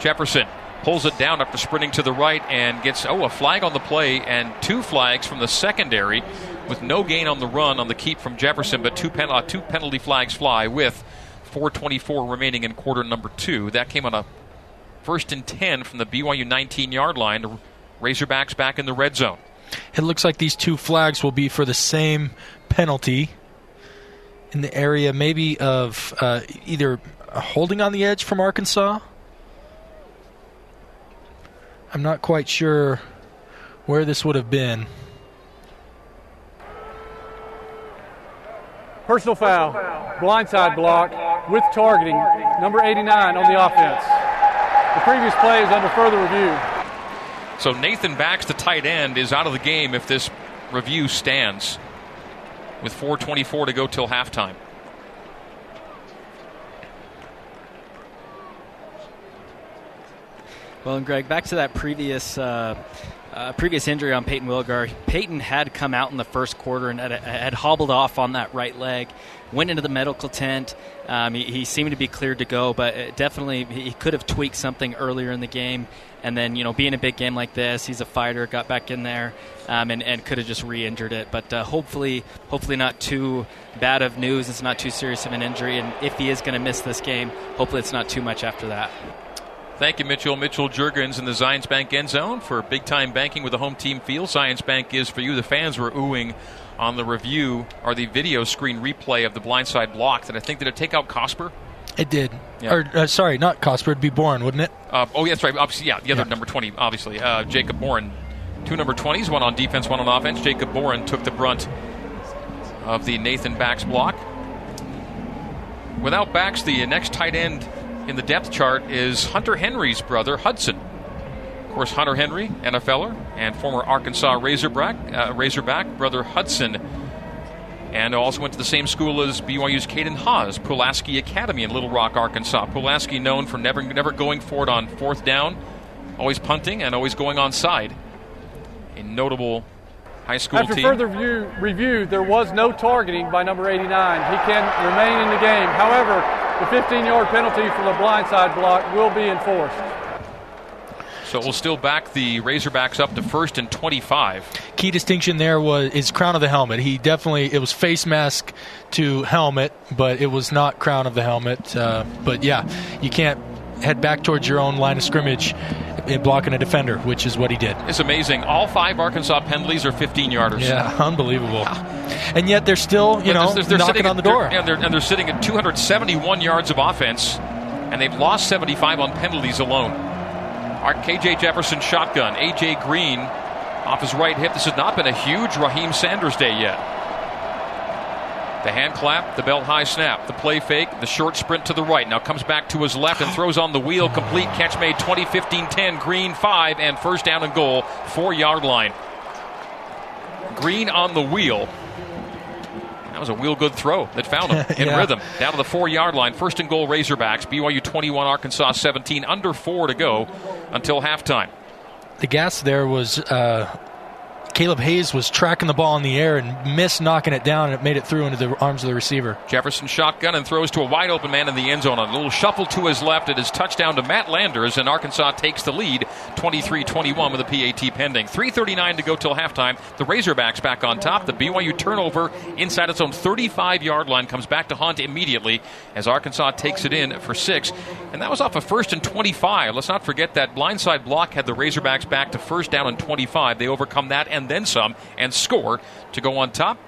Jefferson pulls it down after sprinting to the right and gets, oh, a flag on the play and two flags from the secondary with no gain on the run on the keep from Jefferson, but two, pen- uh, two penalty flags fly with 4.24 remaining in quarter number two. That came on a first and 10 from the BYU 19 yard line. Razorbacks back in the red zone. It looks like these two flags will be for the same penalty in the area, maybe of uh, either holding on the edge from Arkansas I'm not quite sure where this would have been. Personal foul, blindside block with targeting, number 89 on the offense. The previous play is under further review. So Nathan Bax, the tight end, is out of the game if this review stands with 4.24 to go till halftime. Well, and Greg, back to that previous uh, uh, previous injury on Payton Wilgar. Peyton had come out in the first quarter and had, had hobbled off on that right leg, went into the medical tent. Um, he, he, seemed to be cleared to go, but definitely he could have tweaked something earlier in the game. And then, you know, being a big game like this, he's a fighter, got back in there, um, and, and could have just re-injured it. But uh, hopefully, hopefully not too bad of news. It's not too serious of an injury, and if he is going to miss this game, hopefully it's not too much after that. Thank you, Mitchell. Mitchell Juergens in the Zions Bank end zone for big time banking with the home team feel. Zions Bank is for you. The fans were oohing on the review or the video screen replay of the blindside block. That I think did it take out Cosper? It did. Yeah. Or uh, sorry, not Cosper. It'd be Bourne, wouldn't it? Uh, oh, yeah, that's right. Obviously, yeah, the other yeah. number twenty, obviously, uh, Jacob Bourne. Two number twenties, one on defense, one on offense. Jacob Bourne took the brunt of the Nathan Bax block. Without Bax, the next tight end in the depth chart is Hunter Henry's brother, Hudson. Of course, Hunter Henry, NFLer, and former Arkansas Razorback, uh, Razorback brother Hudson, and also went to the same school as BYU's Caden Haas, Pulaski Academy in Little Rock, Arkansas. Pulaski known for never never going for it on fourth down, always punting and always going on side. A notable high school After team. further view, review, there was no targeting by number 89. He can remain in the game. However, the 15 yard penalty for the blindside block will be enforced. So it will still back the Razorbacks up to first and 25. Key distinction there was is crown of the helmet. He definitely it was face mask to helmet, but it was not crown of the helmet. Uh, but yeah, you can't head back towards your own line of scrimmage in blocking a defender, which is what he did. It's amazing. All five Arkansas penalties are 15 yarders. Yeah, unbelievable. And yet they're still, you know, they're, they're knocking on the door. They're, and, they're, and they're sitting at 271 yards of offense, and they've lost 75 on penalties alone. Our KJ Jefferson shotgun. AJ Green off his right hip. This has not been a huge Raheim Sanders day yet. The hand clap, the belt high snap, the play fake, the short sprint to the right. Now comes back to his left and throws on the wheel. Complete catch made 20 15 10. Green 5 and first down and goal, 4 yard line. Green on the wheel. That was a wheel good throw that found him in Yeah. rhythm. Down to the four yard line. First and goal, Razorbacks. BYU 21, Arkansas 17. Under four to go until halftime. The gas there was uh, Kaleb Hayes was tracking the ball in the air and missed knocking it down, and it made it through into the arms of the receiver. Jefferson shotgun and throws to a wide open man in the end zone. A little shuffle to his left. It is touchdown to Matt Landers, and Arkansas takes the lead 23 21 with a PAT pending. 3.39 to go till halftime. The Razorbacks back on top. The BYU turnover inside its own 35 yard line comes back to Hunt immediately as Arkansas takes it in for six. And that was off a first and 25. Let's not forget that blindside block had the Razorbacks back to first down and 25. They overcome that and then some and score to go on top.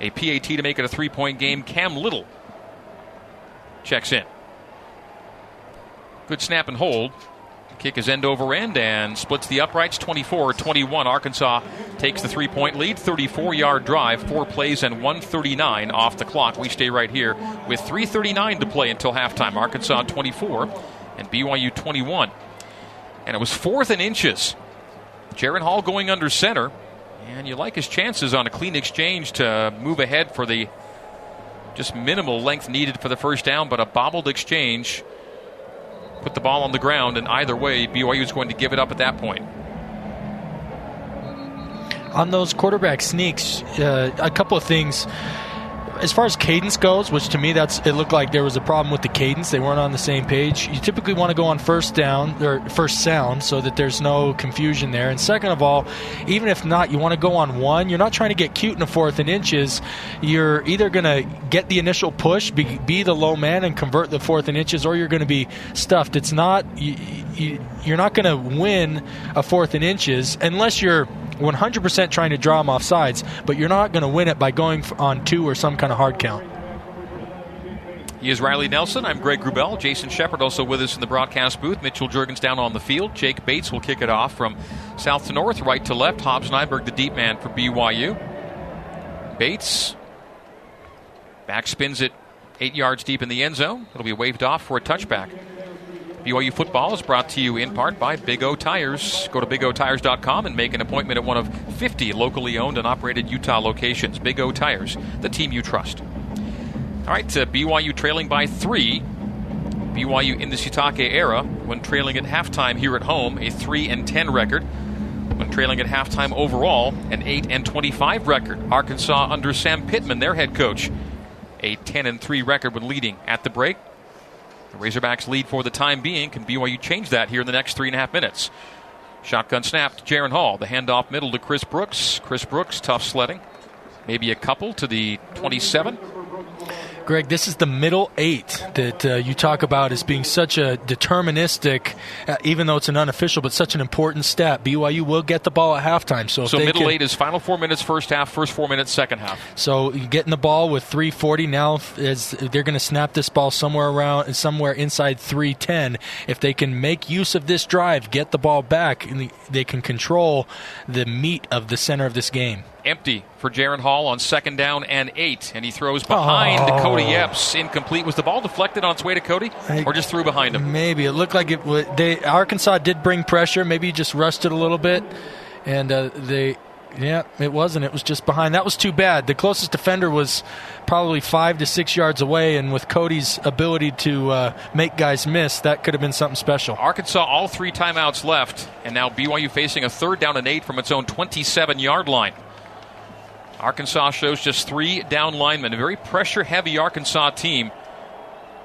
A PAT to make it a three point game. Cam Little checks in. Good snap and hold. Kick is end over end and splits the uprights 24 21. Arkansas takes the three point lead. 34 yard drive, four plays, and 139 off the clock. We stay right here with 3.39 to play until halftime. Arkansas 24 and BYU 21. And it was fourth and inches. Jaren Hall going under center. And you like his chances on a clean exchange to move ahead for the just minimal length needed for the first down, but a bobbled exchange put the ball on the ground, and either way, BYU is going to give it up at that point. on those quarterback sneaks, uh, a couple of things. As far as cadence goes, which to me that's it looked like there was a problem with the cadence. They weren't on the same page. You typically want to go on first down or first sound so that there's no confusion there. And second of all, even if not, you want to go on one. You're not trying to get cute in a fourth and inches. You're either going to get the initial push, be, be the low man, and convert the fourth and inches, or you're going to be stuffed. It's not you, you, you're not going to win a fourth and inches unless you're 100% trying to draw them off sides, but you're not going to win it by going on two or some kind of hard count. He is Riley Nelson. I'm Greg Wrubell. Jason Shepard also with us in the broadcast booth. Mitchell Juergens down on the field. Jake Bates will kick it off from south to north, right to left. Hobbs Nyberg, the deep man for BYU. Bates back spins it eight yards deep in the end zone. It'll be waved off for a touchback. BYU football is brought to you in part by Big O Tires. Go to bigotires.com and make an appointment at one of 50 locally owned and operated Utah locations. Big O Tires, the team you trust. All right, uh, BYU trailing by three. BYU in the Sitake era, when trailing at halftime here at home, a 3 and 10 record. When trailing at halftime overall, an 8 and 25 record. Arkansas under Sam Pittman, their head coach, a 10 and 3 record when leading at the break. The Razorbacks lead for the time being. Can BYU change that here in the next three and a half minutes? Shotgun snap to Jaren Hall. The handoff middle to Chris Brooks. Chris Brooks, tough sledding. Maybe a couple to the 27. Greg, this is the middle eight that uh, you talk about as being such a deterministic, uh, even though it's an unofficial, but such an important stat. BYU will get the ball at halftime. So, So middle can- eight is final four minutes first half, first four minutes second half. So getting the ball with 340 now is they're going to snap this ball somewhere around somewhere inside 310. If they can make use of this drive, get the ball back, and they can control the meat of the center of this game. Empty for Jaren Hall on second down and eight, and he throws behind Oh. Kody Epps. Incomplete. Was the ball deflected on its way to Kody, I- or just threw behind him? Maybe it looked like it. They Arkansas did bring pressure. Maybe he just rushed it a little bit, and uh, they. Yeah, it wasn't. It was just behind. That was too bad. The closest defender was probably five to six yards away, and with Kody's ability to uh, make guys miss, that could have been something special. Arkansas all three timeouts left, and now BYU facing a third down and eight from its own 27 yard line. Arkansas shows just three down linemen, a very pressure heavy Arkansas team.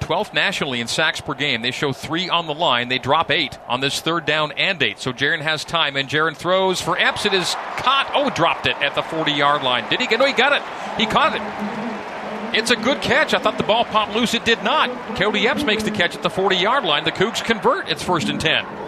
12th nationally in sacks per game. They show three on the line. They drop eight on this third down and eight. So Jaren has time, and Jaren throws for Epps. It is caught. Oh, dropped it at the 40 yard line. Did he get? No, he got it. He caught it. It's a good catch. I thought the ball popped loose. It did not. Kody Epps makes the catch at the 40 yard line. The Cougs convert. It's first and 10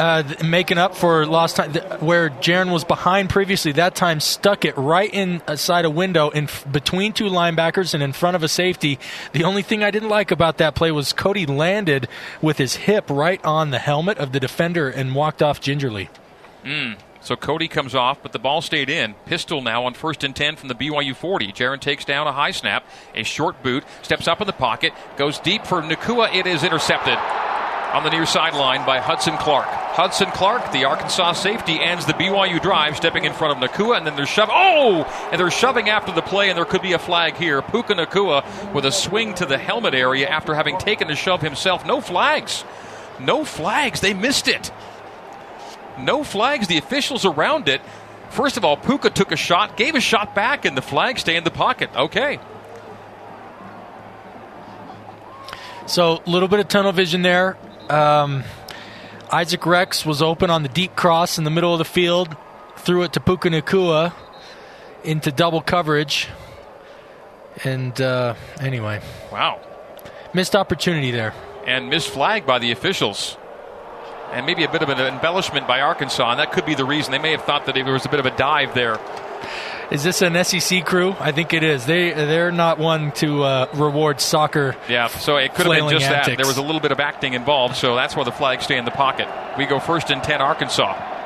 uh, making up for lost time where Jaren was behind previously. That time stuck it right inside a window in between two linebackers and in front of a safety. The only thing I didn't like about that play was Kody landed with his hip right on the helmet of the defender and walked off gingerly. Mm. So Kody comes off, but the ball stayed in. Pistol now on first and 10 from the BYU 40. Jaren takes down a high snap, a short boot, steps up in the pocket, goes deep for Nacua. It is intercepted on the near sideline by Hudson Clark. Hudson Clark, the Arkansas safety, ends the BYU drive, stepping in front of Nacua, and then they're shoving. Oh! And they're shoving after the play, and there could be a flag here. Puka Nacua with a swing to the helmet area after having taken the shove himself. No flags. No flags. They missed it. No flags. The officials around it. First of all, Puka took a shot, gave a shot back, and the flag stay in the pocket. Okay. So a little bit of tunnel vision there. Um, Isaac Rex was open on the deep cross in the middle of the field, threw it to Puka Nacua into double coverage. And uh, anyway. Wow. Missed opportunity there. And missed flag by the officials. And maybe a bit of an embellishment by Arkansas, and that could be the reason. They may have thought that there was a bit of a dive there. Is this an SEC crew? I think it is. They they're not one to uh, reward soccer. Yeah, so it could have been just antics. that. There was a little bit of acting involved, so that's why the flags stay in the pocket. We go first and ten, Arkansas.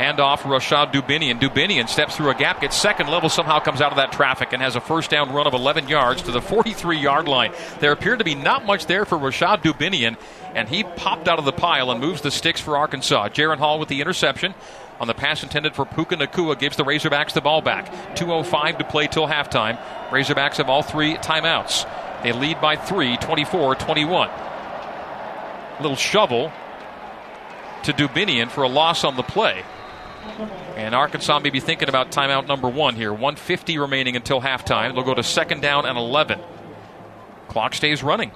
Handoff, Rashod Dubinion. Dubinian steps through a gap, gets second level, somehow comes out of that traffic, and has a first down run of 11 yards to the 43 yard line. There appeared to be not much there for Rashod Dubinion, and he popped out of the pile and moves the sticks for Arkansas. Jaren Hall with the interception on the pass intended for Puka Nacua gives the Razorbacks the ball back. 2.05 to play till halftime. Razorbacks have all three timeouts. They lead by three, 24 21. Little shovel to Dubinion for a loss on the play. And Arkansas may be thinking about timeout number one here. 150 remaining until halftime. They'll go to second down and 11. Clock stays running.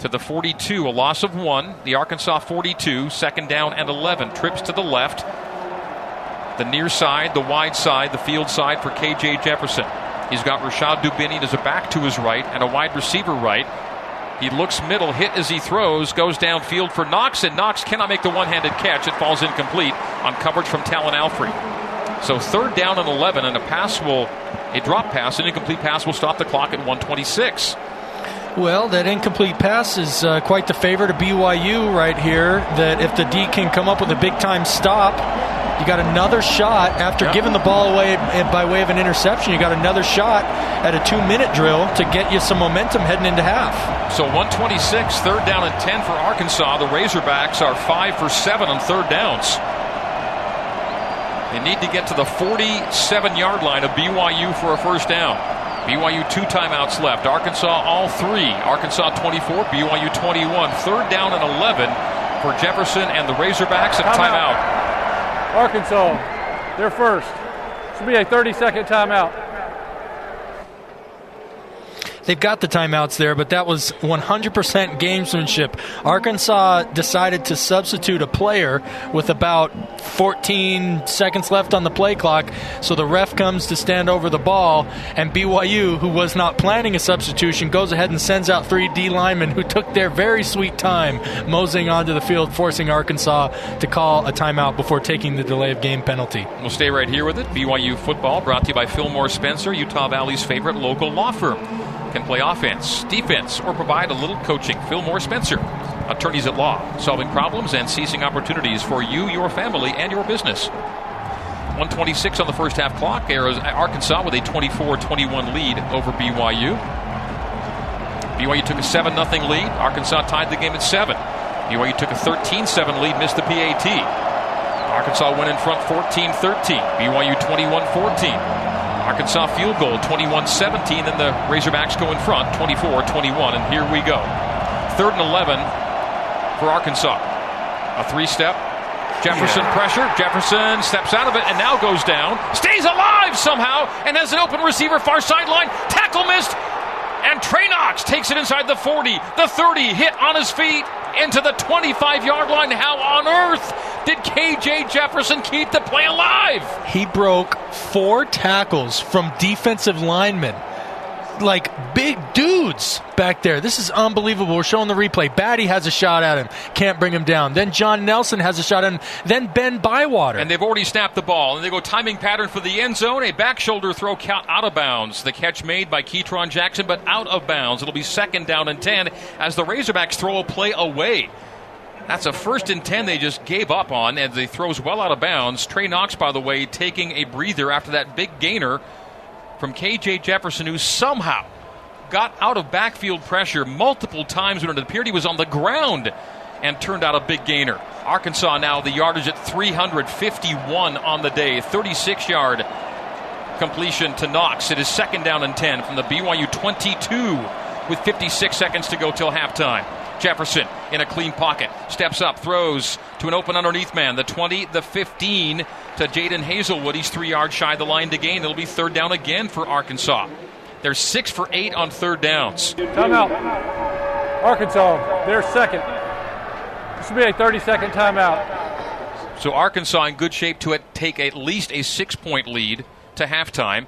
To the 42, a loss of one. The Arkansas 42, second down and 11. Trips to the left. The near side, the wide side, the field side for KJ Jefferson. He's got Rashod Dubinion as a back to his right and a wide receiver right. He looks middle, hit as he throws, goes downfield for Knox, and Knox cannot make the one handed catch. It falls incomplete on coverage from Talan Alfrey. So third down and 11, and a pass will, a drop pass, an incomplete pass will stop the clock at 126. Well, that incomplete pass is uh, quite the favor to BYU right here. That if the D can come up with a big time stop, you got another shot after yep. giving the ball away by way of an interception. You got another shot at a two minute drill to get you some momentum heading into half. So 126, third down and 10 for Arkansas. The Razorbacks are 5 for 7 on third downs. They need to get to the 47 yard line of BYU for a first down. BYU two timeouts left. Arkansas all three. Arkansas 24, BYU 21. Third down and 11 for Jefferson and the Razorbacks at timeout. timeout. Arkansas, they're first. Should be a 30 second timeout. They've got the timeouts there, but that was 100% gamesmanship. Arkansas decided to substitute a player with about 14 seconds left on the play clock, so the ref comes to stand over the ball, and BYU, who was not planning a substitution, goes ahead and sends out three D linemen who took their very sweet time moseying onto the field, forcing Arkansas to call a timeout before taking the delay of game penalty. We'll stay right here with it. BYU football brought to you by Fillmore Spencer, Utah Valley's favorite local law firm can play offense, defense, or provide a little coaching. Fillmore Spencer, attorneys at law, solving problems and seizing opportunities for you, your family, and your business. 126 on the first half clock. Arkansas with a 24 21 lead over BYU. BYU took a 7 0 lead. Arkansas tied the game at 7. BYU took a 13 7 lead, missed the PAT. Arkansas went in front 14 13. BYU 21 14. Arkansas field goal 21 17. Then the Razorbacks go in front 24 21. And here we go. Third and 11 for Arkansas. A three step. Jefferson yeah. pressure. Jefferson steps out of it and now goes down. Stays alive somehow and has an open receiver far sideline. Tackle missed. And Trey Knox takes it inside the 40, the 30, hit on his feet into the 25 yard line. How on earth did KJ Jefferson keep the play alive? He broke four tackles from defensive linemen like big dudes back there. This is unbelievable. We're showing the replay. Batty has a shot at him, can't bring him down. Then John Nelson has a shot at him. Then Ben Bywater. And they've already snapped the ball. And they go timing pattern for the end zone. A back shoulder throw count out of bounds. The catch made by Ketron Jackson, but out of bounds. It'll be second down and 10 as the Razorbacks throw a play away. That's a first and 10 they just gave up on, as they throws well out of bounds. Trey Knox, by the way, taking a breather after that big gainer from KJ Jefferson, who somehow got out of backfield pressure multiple times when it appeared he was on the ground and turned out a big gainer. Arkansas now the yardage at 351 on the day, 36 yard completion to Knox. It is second down and 10 from the BYU 22 with 56 seconds to go till halftime. Jefferson in a clean pocket, steps up, throws to an open underneath man. The 20, the 15 to Jadon Haselwood. He's three yards shy of the line to gain. It'll be third down again for Arkansas. They're six for eight on third downs. Timeout. Arkansas, they're second. This will be a 30 second timeout. So Arkansas in good shape to take at least a six point lead to halftime.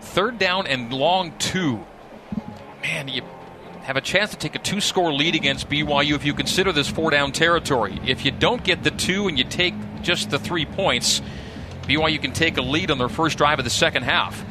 Third down and long two. Man, you have a chance to take a two score lead against BYU if you consider this four down territory. If you don't get the two and you take just the three points, BYU can take a lead on their first drive of the second half.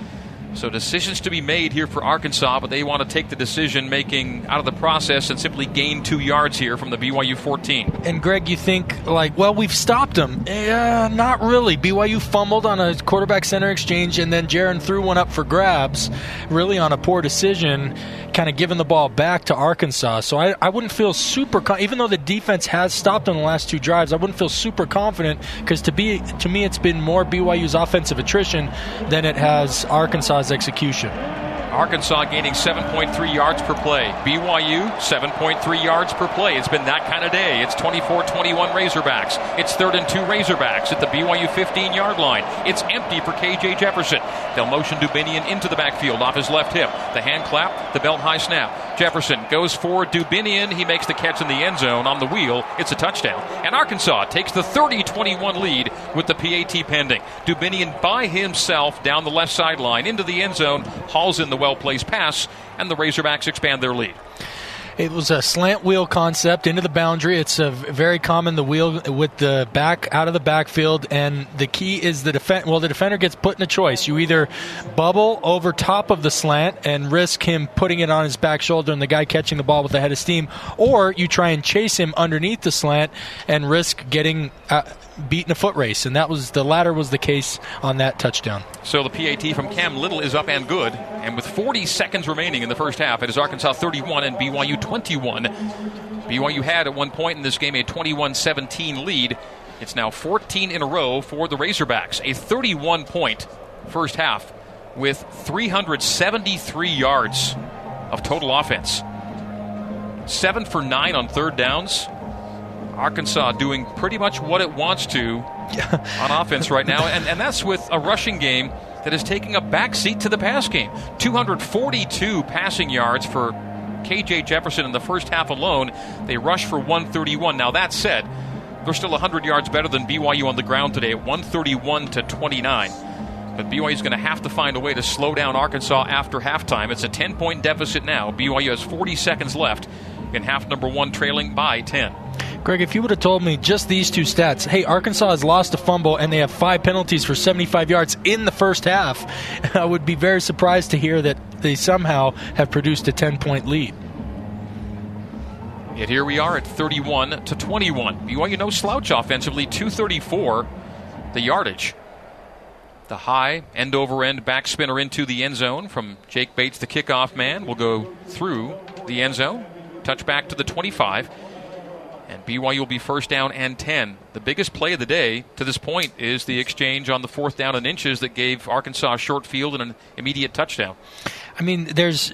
So decisions to be made here for Arkansas, but they want to take the decision making out of the process and simply gain two yards here from the BYU 14. And Greg, you think like, well, we've stopped them? Yeah, not really. BYU fumbled on a quarterback center exchange, and then Jaren threw one up for grabs, really on a poor decision, kind of giving the ball back to Arkansas. So I, I wouldn't feel super, even though the defense has stopped on the last two drives, I wouldn't feel super confident because to be to me, it's been more BYU's offensive attrition than it has Arkansas execution. Arkansas gaining 7.3 yards per play. BYU, 7.3 yards per play. It's been that kind of day. It's 24 21 Razorbacks. It's third and two Razorbacks at the BYU 15 yard line. It's empty for KJ Jefferson. They'll motion Dubinion into the backfield off his left hip. The hand clap, the belt high snap. Jefferson goes for Dubinion. He makes the catch in the end zone on the wheel. It's a touchdown. And Arkansas takes the 30 21 lead with the PAT pending. Dubinion by himself down the left sideline into the end zone, hauls in the well placed pass, and the Razorbacks expand their lead. It was a slant wheel concept into the boundary. It's a very common the wheel with the back out of the backfield, and the key is the defense. Well, the defender gets put in a choice. You either bubble over top of the slant and risk him putting it on his back shoulder and the guy catching the ball with the head of steam, or you try and chase him underneath the slant and risk getting. Uh, beaten a foot race, and that was the latter was the case on that touchdown. So the PAT from Cam Little is up and good, and with 40 seconds remaining in the first half, it is Arkansas 31 and BYU 21. BYU had at one point in this game a 21-17 lead. It's now 14 in a row for the Razorbacks, a 31 point first half with 373 yards of total offense. Seven for nine on third downs, Arkansas doing pretty much what it wants to on offense right now, and, and that's with a rushing game that is taking a backseat to the pass game. 242 passing yards for KJ Jefferson in the first half alone. They rush for 131. Now, that said, they're still 100 yards better than BYU on the ground today at 131 to 29. But BYU is going to have to find a way to slow down Arkansas after halftime. It's a 10 point deficit now. BYU has 40 seconds left in half number one, trailing by 10. Greg, if you would have told me just these two stats, hey, Arkansas has lost a fumble and they have five penalties for 75 yards in the first half, I would be very surprised to hear that they somehow have produced a 10 point lead. Yet here we are at 31 to 21. BYU no slouch offensively, 234 the yardage. The high end over end backspinner into the end zone from Jake Bates, the kickoff man, will go through the end zone, Touchback to the 25. And BYU will be first down and 10. The biggest play of the day to this point is the exchange on the fourth down and inches that gave Arkansas a short field and an immediate touchdown. I mean, there's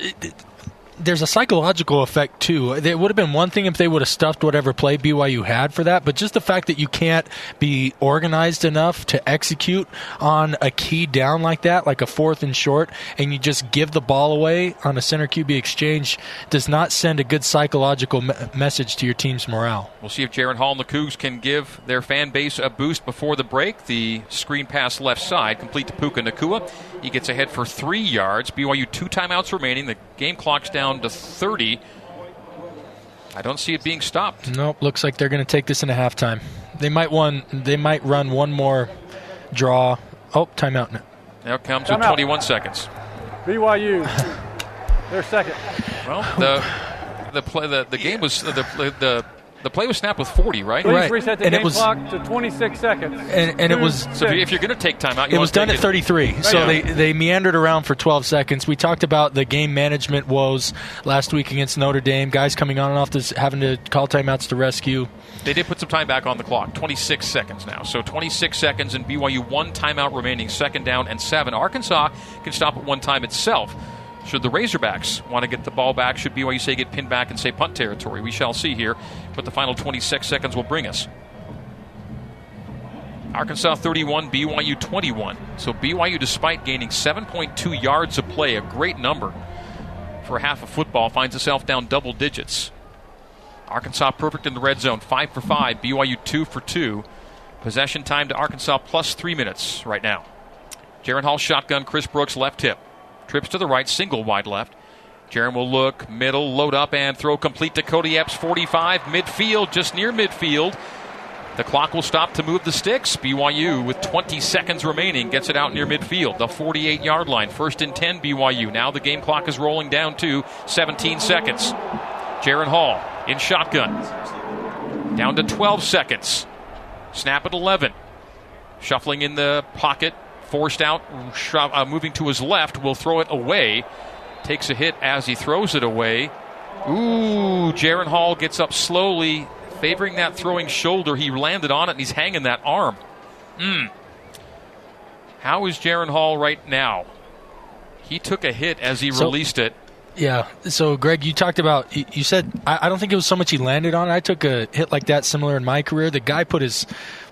there's a psychological effect too. It would have been one thing if they would have stuffed whatever play BYU had for that, but just the fact that you can't be organized enough to execute on a key down like that, like a fourth and short, and you just give the ball away on a center QB exchange, does not send a good psychological me- message to your team's morale. We'll see if Jaren Hall and the Cougs can give their fan base a boost before the break. The screen pass left side, complete to Puka Nacua. He gets ahead for three yards. BYU two timeouts remaining. The game clock's down to 30. I don't see it being stopped. Nope, looks like they're going to take this into halftime. They might one. They might run one more draw. Oh, timeout now. Now comes with 21 seconds. BYU, they're second. Well, the the play the, the game was the the the play was snapped with 40, right? Please Right. reset the And it game was- clock to 26 seconds. And- and it was- So if, you, six. if you're going to take time out, you It was done take at 33, so Yeah. they, they meandered around for 12 seconds. We talked about the game management woes last week against Notre Dame. Guys coming on and off this, having to call timeouts to rescue. They did put some time back on the clock. 26 seconds now. So 26 seconds and BYU one timeout remaining, second down and seven. Arkansas can stop at one time itself. Should the Razorbacks want to get the ball back? Should BYU say get pinned back and say punt territory? We shall see here what the final 26 seconds will bring us. Arkansas 31, BYU 21. So BYU, despite gaining 7.2 yards of play, a great number for half of football, finds itself down double digits. Arkansas perfect in the red zone, five for five. BYU two for two. Possession time to Arkansas plus three minutes right now. Jaren Hall shotgun, Chris Brooks left hip. Trips to the right, single wide left. Jaren will look, middle, load up, and throw complete to Kody Epps, 45, midfield, just near midfield. The clock will stop to move the sticks. BYU, with 20 seconds remaining, gets it out near midfield, the 48 yard line. First and 10, BYU. Now the game clock is rolling down to 17 seconds. Jaren Hall in shotgun. Down to 12 seconds. Snap at 11. Shuffling in the pocket, forced out, uh, moving to his left, will throw it away. Takes a hit as he throws it away. Ooh, Jaren Hall gets up slowly, favoring that throwing shoulder. He landed on it and he's hanging that arm. Hmm. How is Jaren Hall right now? He took a hit as he So- released it. Yeah. So, Greg, you talked about. You you said I, I don't think it was so much he landed on. it. I took a hit like that similar in my career. The guy put his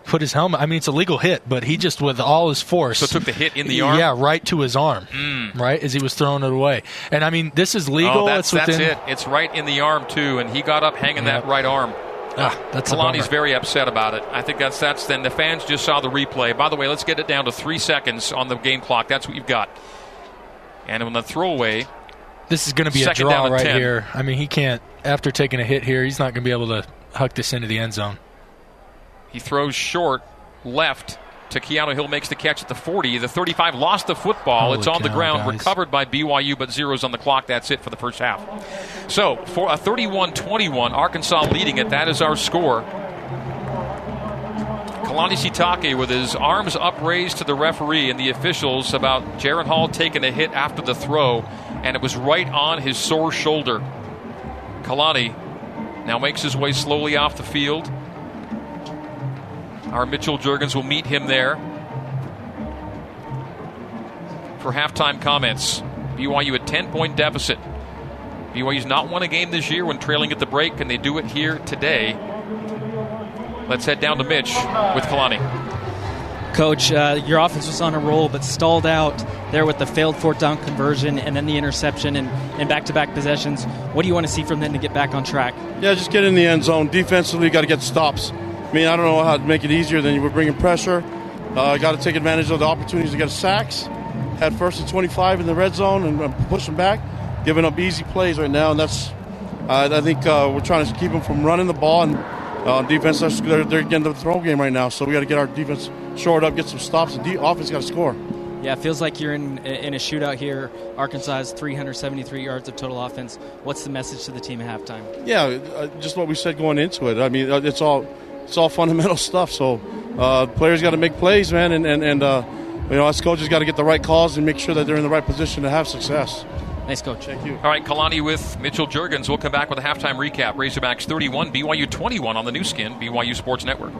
put his helmet. I mean, it's a legal hit, but he just with all his force. So took the hit in the arm? Yeah, right to his arm. Right as he was throwing it away. And I mean, this is legal. Oh, that's, within, it. It's right in the arm too, and he got up hanging that right arm. Ah, that's a Kalani's very upset about it. I think that's that's. Then the fans just saw the replay. By the way, let's get it down to three seconds on the game clock. That's what you've got. And on the throwaway, This is going to be a draw right 10. here. I mean, he can't after taking a hit here. He's not going to be able to huck this into the end zone. He throws short left to Keanu Hill makes the catch at the 40. The 35 lost the football. Holy it's on the ground, guys. recovered by BYU, but zeros on the clock. That's it for the first half. So for a 31-21, Arkansas leading it. That is our score. Kalani Sitake with his arms upraised to the referee and the officials about Jaren Hall taking a hit after the throw, and it was right on his sore shoulder. Kalani now makes his way slowly off the field. Our Mitchell Juergens will meet him there for halftime comments. BYU a 10 point deficit. BYU's not won a game this year when trailing at the break. Can they do it here today? Let's head down to Mitch with Kalani. Coach, uh, your offense was on a roll, but stalled out there with the failed fourth down conversion and then the interception and, and back-to-back possessions. What do you want to see from them to get back on track? Yeah, just get in the end zone. Defensively, you got to get stops. I mean, I don't know how to make it easier than you were bringing pressure. Uh, got to take advantage of the opportunities to get sacks. Had first and 25 in the red zone and uh, push them back, giving up easy plays right now. And that's, uh, I think uh, we're trying to keep them from running the ball. And uh, defense, they're, they're getting the throw game right now. So we got to get our defense shored up, get some stops. The offense got to score. Yeah, it feels like you're in in a shootout here. Arkansas has 373 yards of total offense. What's the message to the team at halftime? Yeah, just what we said going into it. I mean, it's all it's all fundamental stuff. So uh, players got to make plays, man, and and, and uh, you know us coaches got to get the right calls and make sure that they're in the right position to have success. Nice coach. Thank you. All right, Kalani with Mitchell Juergens. We'll come back with a halftime recap. Razorbacks 31, BYU 21 on the Nu Skin, BYU Sports Network.